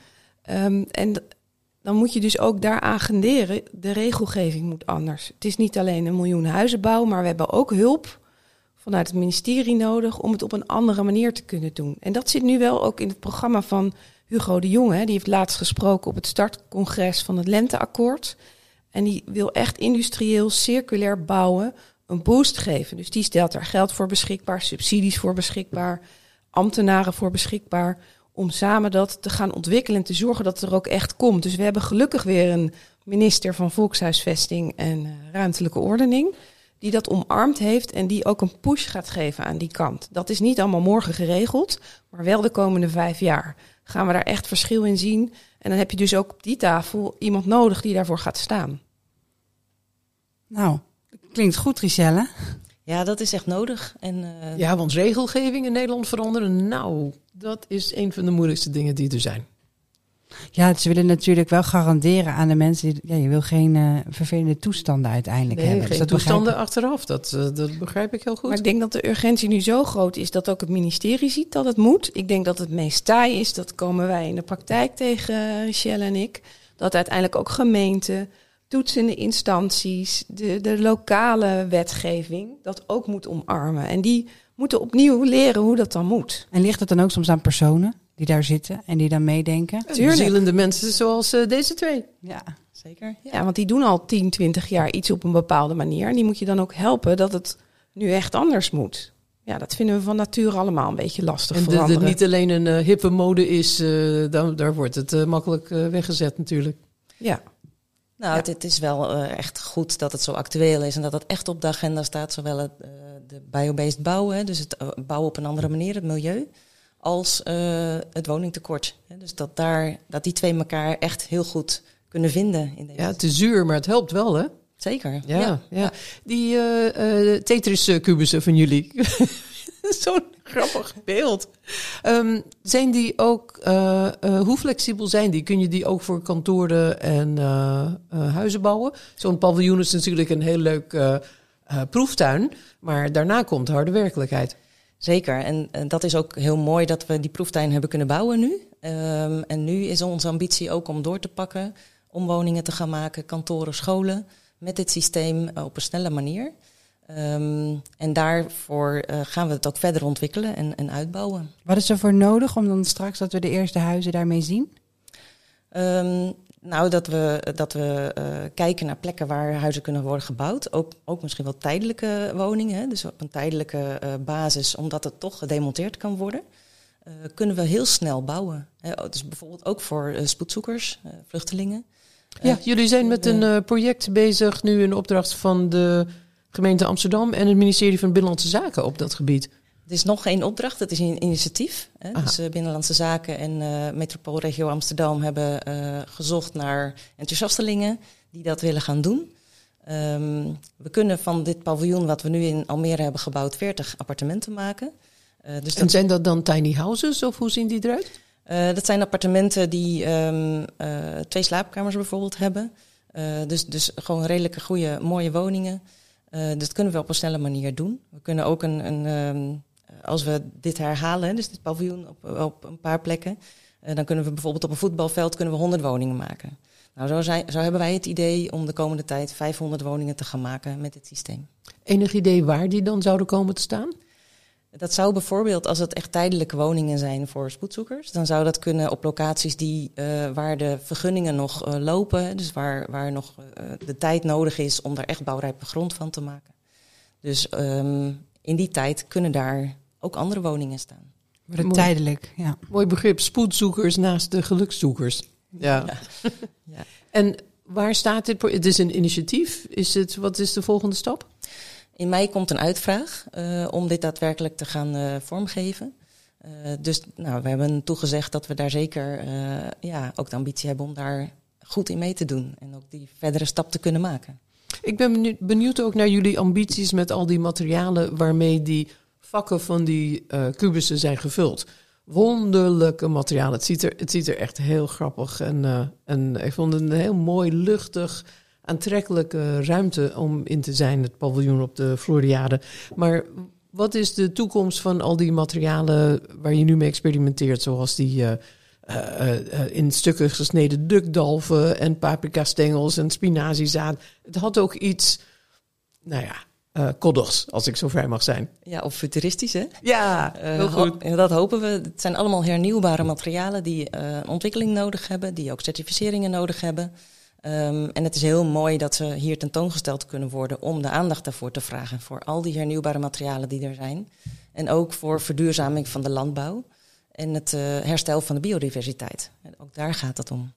Um, en dan moet je dus ook daar agenderen. De regelgeving moet anders. Het is niet alleen een miljoen huizen bouwen, maar we hebben ook hulp vanuit het ministerie nodig om het op een andere manier te kunnen doen. En dat zit nu wel ook in het programma van Hugo de Jonge. Die heeft laatst gesproken op het startcongres van het Lenteakkoord. En die wil echt industrieel, circulair bouwen een boost geven. Dus die stelt er geld voor beschikbaar, subsidies voor beschikbaar, ambtenaren voor beschikbaar. Om samen dat te gaan ontwikkelen en te zorgen dat het er ook echt komt. Dus we hebben gelukkig weer een minister van Volkshuisvesting en uh, Ruimtelijke Ordening die dat omarmd heeft en die ook een push gaat geven aan die kant. Dat is niet allemaal morgen geregeld, maar wel de komende vijf jaar. Gaan we daar echt verschil in zien? En dan heb je dus ook op die tafel iemand nodig die daarvoor gaat staan. Nou, klinkt goed, Richelle. Ja, dat is echt nodig. En, uh... Ja, want regelgeving in Nederland veranderen, nou, dat is een van de moeilijkste dingen die er zijn. Ja, ze willen natuurlijk wel garanderen aan de mensen. Die, ja, je wil geen uh, vervelende toestanden uiteindelijk nee, hebben. Geen dus dat toestanden achteraf, dat, uh, dat begrijp ik heel goed. Maar ik denk dat de urgentie nu zo groot is dat ook het ministerie ziet dat het moet. Ik denk dat het meest taai is, dat komen wij in de praktijk tegen, Michelle en ik. Dat uiteindelijk ook gemeenten, toetsende instanties, de, de lokale wetgeving dat ook moet omarmen. En die moeten opnieuw leren hoe dat dan moet. En ligt het dan ook soms aan personen? Die daar zitten en die dan meedenken. Zielende mensen zoals uh, deze twee. Ja, zeker. Ja. ja. want die doen al 10, 20 jaar iets op een bepaalde manier. En die moet je dan ook helpen dat het nu echt anders moet. Ja, dat vinden we van nature allemaal een beetje lastig en dat het niet alleen een uh, hippe mode is, uh, daar, daar wordt het makkelijk weggezet natuurlijk. Ja. Nou, ja. het, het, is wel echt goed dat het zo actueel is en dat het echt op de agenda staat. Zowel het, de biobased bouwen, dus het bouwen op een andere manier, het milieu als uh, het woningtekort. Dus dat, daar, dat die twee elkaar echt heel goed kunnen vinden. In deze ja, het is zuur, maar het helpt wel, hè? Zeker. Ja, ja. ja. Die uh, uh, Tetris-kubussen van jullie. Zo'n grappig beeld. Um, zijn die ook, uh, uh, hoe flexibel zijn die? Kun je die ook voor kantoren en uh, huizen bouwen? Zo'n paviljoen is natuurlijk een heel leuk proeftuin, maar daarna komt harde werkelijkheid. Zeker, en, en, dat is ook heel mooi dat we die proeftuin hebben kunnen bouwen nu. Um, en nu is onze ambitie ook om door te pakken, om woningen te gaan maken, kantoren, scholen, met dit systeem op een snelle manier. Um, en daarvoor uh, gaan we het ook verder ontwikkelen en, en, uitbouwen. Wat is er voor nodig om dan straks dat we de eerste huizen daarmee zien? Um, nou, dat we, dat we uh, kijken naar plekken waar huizen kunnen worden gebouwd. Ook, ook misschien wel tijdelijke woningen, dus op een tijdelijke uh, basis, omdat het toch gedemonteerd kan worden. Uh, kunnen we heel snel bouwen. Hè? Dus bijvoorbeeld ook voor spoedzoekers, vluchtelingen. Ja, jullie zijn met een project bezig, nu in opdracht van de gemeente Amsterdam en het ministerie van Binnenlandse Zaken op dat gebied. Het is nog geen opdracht, het is een initiatief. Hè. Dus uh, Binnenlandse Zaken en uh, Metropoolregio Amsterdam hebben uh, gezocht naar enthousiastelingen die dat willen gaan doen. Um, we kunnen van dit paviljoen wat we nu in Almere hebben gebouwd 40 appartementen maken. dus en zijn dat dan tiny houses of hoe zien die eruit? dat zijn appartementen die um, twee slaapkamers bijvoorbeeld hebben. dus, dus gewoon redelijke goede mooie woningen. dus dat kunnen we op een snelle manier doen. We kunnen ook een... een um, als we dit herhalen, dus dit paviljoen op, op een paar plekken, uh, dan kunnen we bijvoorbeeld op een voetbalveld kunnen we 100 woningen maken. Nou, zo, zijn, zo hebben wij het idee om de komende tijd 500 woningen te gaan maken met dit systeem. Enig idee waar die dan zouden komen te staan? Dat zou bijvoorbeeld, als het echt tijdelijke woningen zijn voor spoedzoekers, dan zou dat kunnen op locaties die, uh, waar de vergunningen nog uh, lopen, dus waar, waar nog uh, de tijd nodig is om daar echt bouwrijpe grond van te maken. Dus um, in die tijd kunnen daar ook andere woningen staan. Mooi. Tijdelijk, ja. Mooi begrip, spoedzoekers naast de gelukszoekers. Ja. ja. ja. En waar staat dit? Het is een initiatief. Is het, wat is de volgende stap? In mei komt een uitvraag uh, om dit daadwerkelijk te gaan uh, vormgeven. Uh, dus nou, we hebben toegezegd dat we daar zeker ja, ook de ambitie hebben om daar goed in mee te doen. En ook die verdere stap te kunnen maken. Ik ben benieuwd ook naar jullie ambities met al die materialen waarmee die vakken van die kubussen zijn gevuld wonderlijke materialen. Het ziet er, het ziet er echt heel grappig en, uh, en ik vond het een heel mooi, luchtig, aantrekkelijke ruimte om in te zijn, het paviljoen op de Floriade. Maar wat is de toekomst van al die materialen waar je nu mee experimenteert, zoals die uh, in stukken gesneden dukdalven en paprika-stengels en spinaziezaad? Het had ook iets, nou ja, uh, koddigs, als ik zo vrij mag zijn. Ja, of futuristisch, hè? Ja, uh, heel goed. dat hopen we. Het zijn allemaal hernieuwbare materialen die uh, een ontwikkeling nodig hebben, die ook certificeringen nodig hebben. Um, en het is heel mooi dat ze hier tentoongesteld kunnen worden om de aandacht daarvoor te vragen. Voor al die hernieuwbare materialen die er zijn. En ook voor verduurzaming van de landbouw en het herstel van de biodiversiteit. En ook daar gaat het om.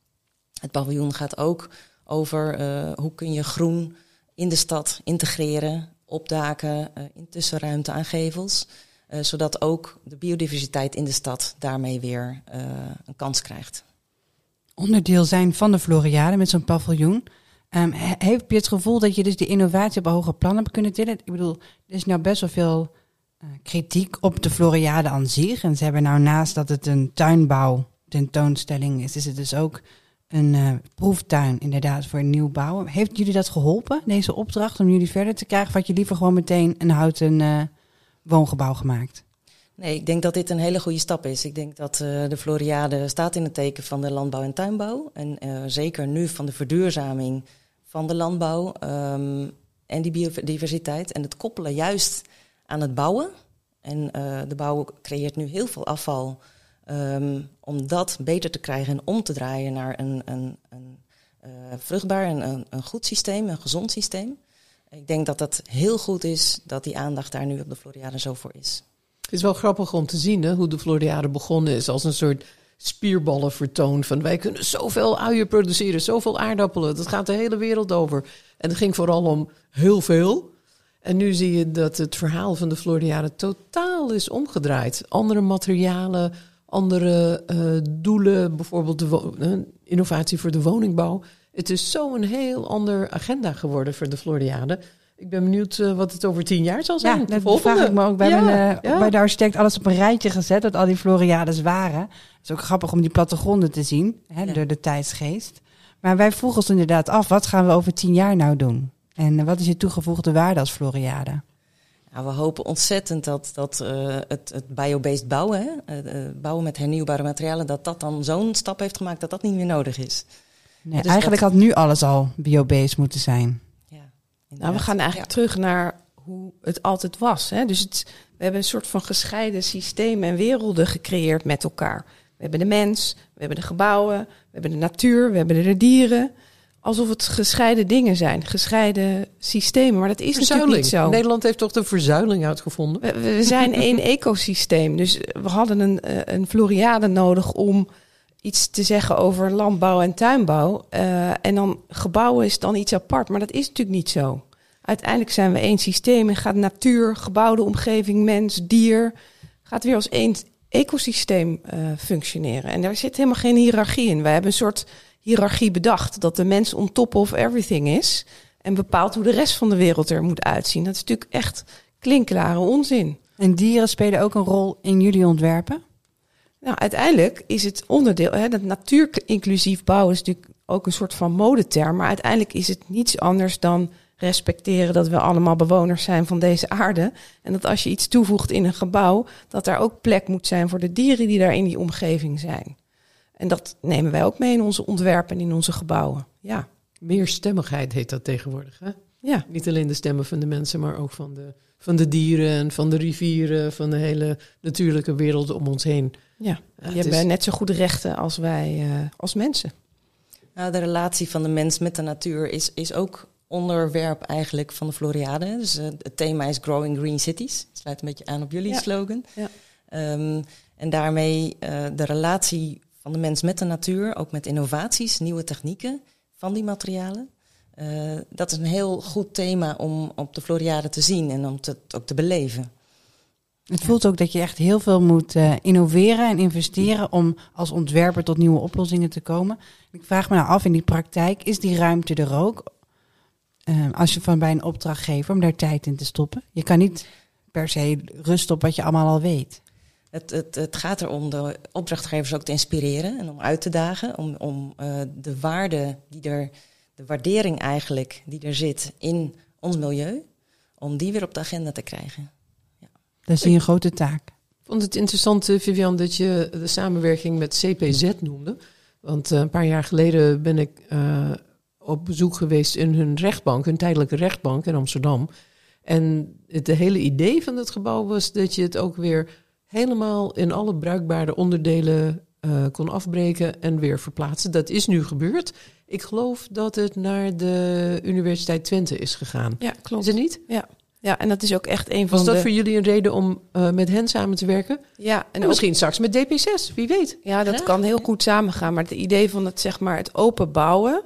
Het paviljoen gaat ook over hoe kun je groen in de stad integreren op daken, uh, in tussenruimte aan gevels. Uh, zodat ook de biodiversiteit in de stad daarmee weer uh, een kans krijgt. Onderdeel zijn van de Floriade met zo'n paviljoen. Um, heb je het gevoel dat je dus die innovatie op hoger plan hebt kunnen tillen? Ik bedoel, er is nou best wel veel kritiek op de Floriade aan zich. En ze hebben nou naast dat het een tuinbouw tentoonstelling is, is het dus ook een uh, proeftuin inderdaad voor nieuwbouw. Heeft jullie dat geholpen, deze opdracht, om jullie verder te krijgen? Had je liever gewoon meteen een houten uh, woongebouw gemaakt? Nee, ik denk dat dit een hele goede stap is. Ik denk dat uh, de Floriade staat in het teken van de landbouw en tuinbouw. En zeker nu van de verduurzaming van de landbouw um, en die biodiversiteit. En het koppelen juist aan het bouwen. En de bouw creëert nu heel veel afval Um, om dat beter te krijgen en om te draaien naar een, een, een uh, vruchtbaar en een, goed systeem, een gezond systeem. Ik denk dat dat heel goed is dat die aandacht daar nu op de Floriade zo voor is. Het is wel grappig om te zien hoe de Floriade begonnen is als een soort spierballenvertoon van wij kunnen zoveel uien produceren, zoveel aardappelen. Dat gaat de hele wereld over. En het ging vooral om heel veel. En nu zie je dat het verhaal van de Floriade totaal is omgedraaid. Andere materialen, andere uh, doelen, bijvoorbeeld de uh, innovatie voor de woningbouw. Het is zo'n heel ander agenda geworden voor de Floriade. Ik ben benieuwd uh, wat het over tien jaar zal zijn. Ja, dat vraag ik me ook. Bij, ja, mijn, ja. bij de architect alles op een rijtje gezet, dat al die Floriades waren. Het is ook grappig om die plattegronden te zien, hè, ja. door de tijdsgeest. Maar wij vroegen ons inderdaad af, wat gaan we over tien jaar nou doen? En wat is je toegevoegde waarde als Floriade? Nou, we hopen ontzettend dat, dat uh, het, het biobased bouwen, hè, uh, bouwen met hernieuwbare materialen, dat dat dan zo'n stap heeft gemaakt dat dat niet meer nodig is. Nee, dus eigenlijk dat... had nu alles al biobased moeten zijn. Ja, nou, we gaan eigenlijk ja. terug naar hoe het altijd was. Hè? Dus het, we hebben een soort van gescheiden systemen en werelden gecreëerd met elkaar. We hebben de mens, we hebben de gebouwen, we hebben de natuur, we hebben de dieren alsof het gescheiden dingen zijn, gescheiden systemen. Maar dat is natuurlijk niet zo. Nederland heeft toch de verzuiling uitgevonden? We, we zijn één ecosysteem. Dus we hadden een, eh, een Floriade nodig om iets te zeggen over landbouw en tuinbouw. Uh, en dan gebouwen is dan iets apart. Maar dat is natuurlijk niet zo. Uiteindelijk zijn we één systeem en gaat natuur, gebouwde omgeving, mens, dier, gaat weer als één ecosysteem uh, functioneren. En daar zit helemaal geen hiërarchie in. We hebben een soort hiërarchie bedacht. Dat de mens on top of everything is. En bepaalt hoe de rest van de wereld er moet uitzien. Dat is natuurlijk echt klinkklare onzin. En dieren spelen ook een rol in jullie ontwerpen? Nou, uiteindelijk is het onderdeel, hè, dat natuurinclusief bouwen is natuurlijk ook een soort van modeterm. Maar uiteindelijk is het niets anders dan respecteren dat we allemaal bewoners zijn van deze aarde. En dat als je iets toevoegt in een gebouw, dat daar ook plek moet zijn voor de dieren die daar in die omgeving zijn. En dat nemen wij ook mee in onze ontwerpen en in onze gebouwen. Ja. Meerstemmigheid heet dat tegenwoordig. Hè? Ja. Niet alleen de stemmen van de mensen, maar ook van de, van de dieren en van de rivieren, van de hele natuurlijke wereld om ons heen. Ja, die hebben is... net zo goede rechten als wij uh, als mensen. Nou, de relatie van de mens met de natuur is, is ook onderwerp eigenlijk van de Floriade. Dus uh, het thema is Growing Green Cities. Het sluit een beetje aan op jullie ja. slogan. Ja. Um, en daarmee uh, de relatie van de mens met de natuur, ook met innovaties, nieuwe technieken van die materialen. Eh, dat is een heel goed thema om op de Floriade te zien en om het ook te beleven. Het voelt ook dat je echt heel veel moet eh, innoveren en investeren om als ontwerper tot nieuwe oplossingen te komen. Ik vraag me nou af in die praktijk, is die ruimte er ook? Eh, als je van bij een opdrachtgever om daar tijd in te stoppen. Je kan niet per se rust op wat je allemaal al weet. Het, het, het gaat erom de opdrachtgevers ook te inspireren en om uit te dagen. Om, om uh, de waarde die er, de waardering eigenlijk die er zit in ons milieu, om die weer op de agenda te krijgen. Ja. Dat is een grote taak. Ik vond het interessant, eh, Vivian, dat je de samenwerking met CPZ noemde. Want uh, een paar jaar geleden ben ik uh, op bezoek geweest in hun rechtbank, hun tijdelijke rechtbank in Amsterdam. En het hele idee van het gebouw was dat je het ook weer helemaal in alle bruikbare onderdelen uh, kon afbreken en weer verplaatsen. Dat is nu gebeurd. Ik geloof dat het naar de Universiteit Twente is gegaan. Ja, klopt. Is het niet? Ja. Ja, en dat is ook echt een van Was dat de... voor jullie een reden om uh, met hen samen te werken? Ja, en, en ook... misschien straks met DP6, wie weet. Ja, dat kan heel goed samengaan. Maar het idee van het, zeg maar, het open bouwen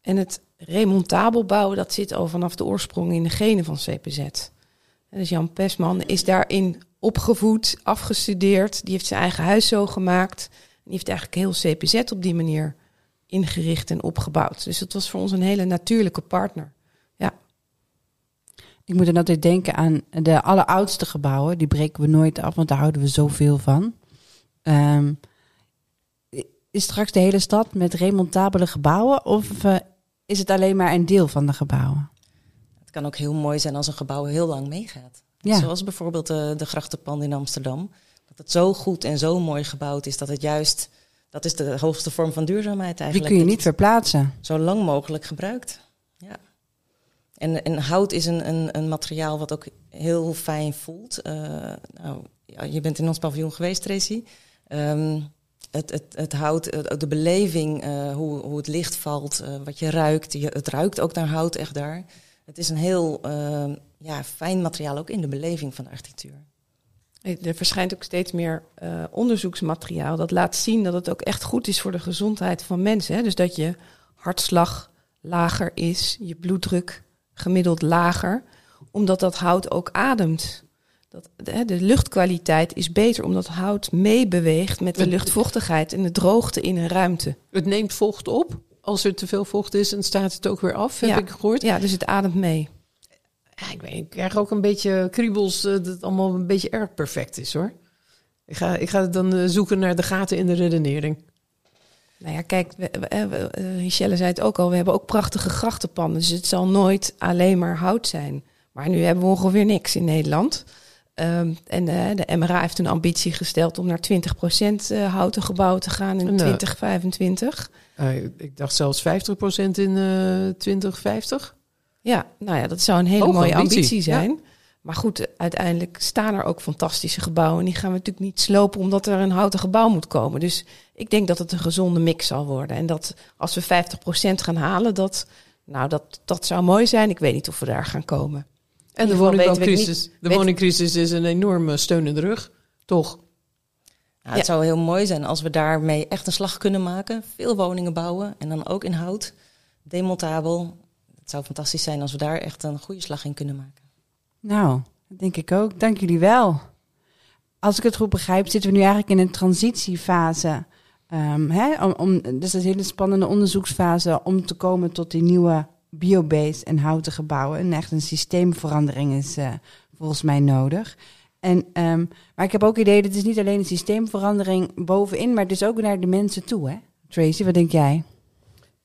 en het remontabel bouwen, dat zit al vanaf de oorsprong in de genen van CPZ. Dus Jan Pesman is daarin opgevoed, afgestudeerd. Die heeft zijn eigen huis zo gemaakt. Die heeft eigenlijk heel CPZ op die manier ingericht en opgebouwd. Dus het was voor ons een hele natuurlijke partner. Ja. Ik moet dan altijd denken aan de alleroudste gebouwen. Die breken we nooit af, want daar houden we zoveel van. Um, is straks de hele stad met remontabele gebouwen? Of uh, is het alleen maar een deel van de gebouwen? Het kan ook heel mooi zijn als een gebouw heel lang meegaat. Ja. Zoals bijvoorbeeld de, de grachtenpand in Amsterdam. Dat het zo goed en zo mooi gebouwd is dat het juist... Dat is de hoogste vorm van duurzaamheid eigenlijk. Die kun je niet verplaatsen. Zo lang mogelijk gebruikt. Ja. En, en hout is een, een, een materiaal wat ook heel fijn voelt. Uh, nou, je bent in ons paviljoen geweest, Tracy. Um, het, het, het hout, de beleving, uh, hoe, hoe het licht valt, uh, wat je ruikt. Je, het ruikt ook naar hout echt daar. Het is een heel uh, ja, fijn materiaal, ook in de beleving van de architectuur. Er verschijnt ook steeds meer uh, onderzoeksmateriaal dat laat zien dat het ook echt goed is voor de gezondheid van mensen. Hè? Dus dat je hartslag lager is, je bloeddruk gemiddeld lager, omdat dat hout ook ademt. Dat, de, de luchtkwaliteit is beter omdat hout meebeweegt met de luchtvochtigheid en de droogte in een ruimte. Het neemt vocht op. Als er te veel vocht is, dan staat het ook weer af, heb ja. ik gehoord. Ja, dus het ademt mee. Ja, ik, weet, ik krijg ook een beetje kriebels uh, dat het allemaal een beetje erg perfect is hoor. Ik ga, ik ga dan uh, zoeken naar de gaten in de redenering. Nou ja, kijk, we, we, we, Michelle zei het ook al, we hebben ook prachtige grachtenpanden. Dus het zal nooit alleen maar hout zijn. Maar nu hebben we ongeveer niks in Nederland. Um, en uh, de MRA heeft een ambitie gesteld om naar 20% uh, houten gebouwen te gaan in Nee. 2025. Uh, ik dacht zelfs 50% in uh, 2050. Ja, nou ja, dat zou een hele mooie ambitie, ambitie, zijn. ja. Maar goed, uiteindelijk staan er ook fantastische gebouwen. En die gaan we natuurlijk niet slopen omdat er een houten gebouw moet komen. Dus ik denk dat het een gezonde mix zal worden. En dat als we 50% gaan halen, dat, nou, dat, dat zou mooi zijn. Ik weet niet of we daar gaan komen. En de niet- de woningcrisis is een enorme steun in de rug. Toch? Nou, het zou heel mooi zijn als we daarmee echt een slag kunnen maken. Veel woningen bouwen en dan ook in hout. Demontabel. Het zou fantastisch zijn als we daar echt een goede slag in kunnen maken. Nou, dat denk ik ook. Dank jullie wel. Als ik het goed begrijp, zitten we nu eigenlijk in een transitiefase. Ehm, hè, om, om, dus dat is een hele spannende onderzoeksfase om te komen tot die nieuwe biobased en houten gebouwen. En echt een systeemverandering is eh, volgens mij nodig. En, ehm, maar ik heb ook idee dat het is niet alleen een systeemverandering bovenin, maar het is ook naar de mensen toe. Hè? Tracy, wat denk jij?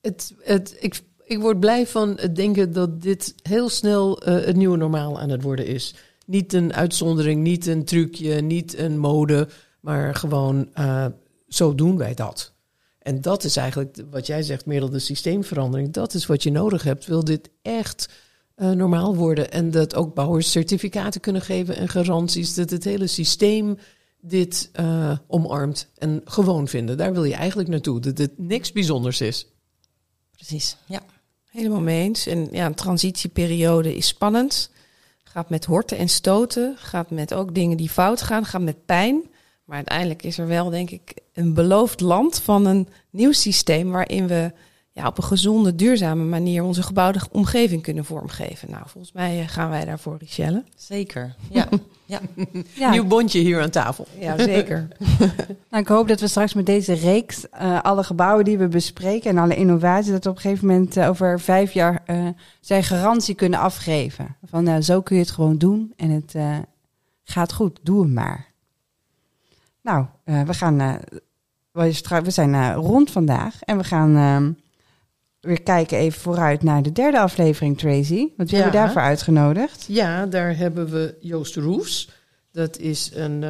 Het, het, ik, ik word blij van het denken dat dit heel snel eh, het nieuwe normaal aan het worden is. Niet een uitzondering, niet een trucje, niet een mode, maar gewoon eh, zo doen wij dat. En dat is eigenlijk wat jij zegt, Merel, de systeemverandering. Dat is wat je nodig hebt. Wil dit echt eh, normaal worden en dat ook bouwers certificaten kunnen geven en garanties, dat het hele systeem dit eh, omarmt en gewoon vinden. Daar wil je eigenlijk naartoe, dat het niks bijzonders is. Precies, ja. Helemaal mee eens. En ja, een transitieperiode is spannend. Gaat met horten en stoten. Gaat met ook dingen die fout gaan. Gaat met pijn. Maar uiteindelijk is er wel, denk ik, een beloofd land van een nieuw systeem waarin we ja, op een gezonde, duurzame manier onze gebouwde omgeving kunnen vormgeven. Nou, volgens mij eh, gaan wij daarvoor, Richelle. Zeker, ja. ja. Ja, Nieuw bondje hier aan tafel. Ja, zeker. nou, ik hoop dat we straks met deze reeks eh, alle gebouwen die we bespreken en alle innovaties, dat we op een gegeven moment eh, over vijf jaar eh, zijn garantie kunnen afgeven. Van nou, zo kun je het gewoon doen en het eh, gaat goed, doe het maar. Nou, eh, we gaan, eh, we zijn eh, rond vandaag en we gaan ehm, weer kijken even vooruit naar de derde aflevering, Tracy. Wat hebben we Ja. daarvoor uitgenodigd? Ja, daar hebben we Joost Roefs. Dat is een.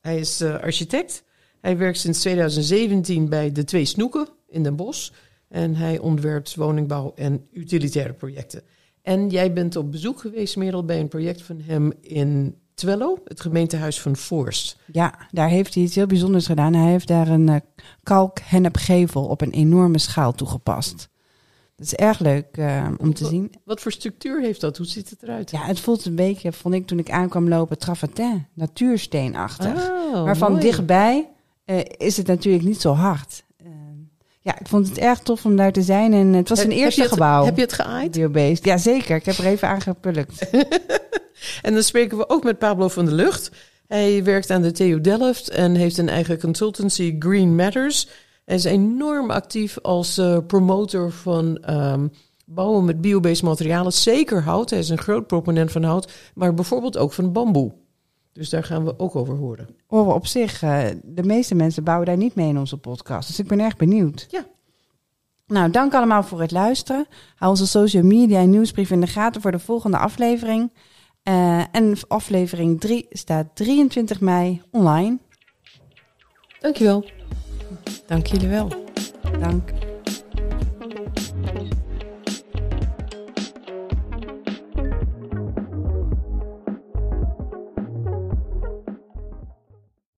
hij is architect. Hij werkt sinds 2017 bij de Twee Snoeken in Den Bosch. En hij ontwerpt woningbouw en utilitaire projecten. En jij bent op bezoek geweest, Merel, bij een project van hem in Twello, het gemeentehuis van Voorst. Ja, daar heeft hij iets heel bijzonders gedaan. Hij heeft daar een uh, kalkhennepgevel op een enorme schaal toegepast. Dat is erg leuk uh, om te zien. Wat voor structuur heeft dat? Hoe ziet het eruit? Ja, het voelt een beetje, vond ik toen ik aankwam lopen, travertin, natuursteenachtig. Oh, maar van mooi. dichtbij eh, is het natuurlijk niet zo hard. Eh, ja, ik vond het erg tof om daar te zijn. En het was een eerste het- gebouw. Heb je het geaaid? Ja, zeker. Ik heb er even aan gepulkt. En dan spreken we ook met Pablo van der Lucht. Hij werkt aan de TU Delft en heeft een eigen consultancy Green Matters. Hij is enorm actief als eh, promotor van ehm, bouwen met biobased materialen. Zeker hout, hij is een groot proponent van hout, maar bijvoorbeeld ook van bamboe. Dus daar gaan we ook over horen. Oh, op zich, eh, de meeste mensen bouwen daar niet mee in onze podcast. Dus ik ben erg benieuwd. Ja. Nou, dank allemaal voor het luisteren. Hou onze social media en nieuwsbrief in de gaten voor de volgende aflevering. Eh, en aflevering 3 staat 23 mei online. Dankjewel. Dank jullie wel. Dank.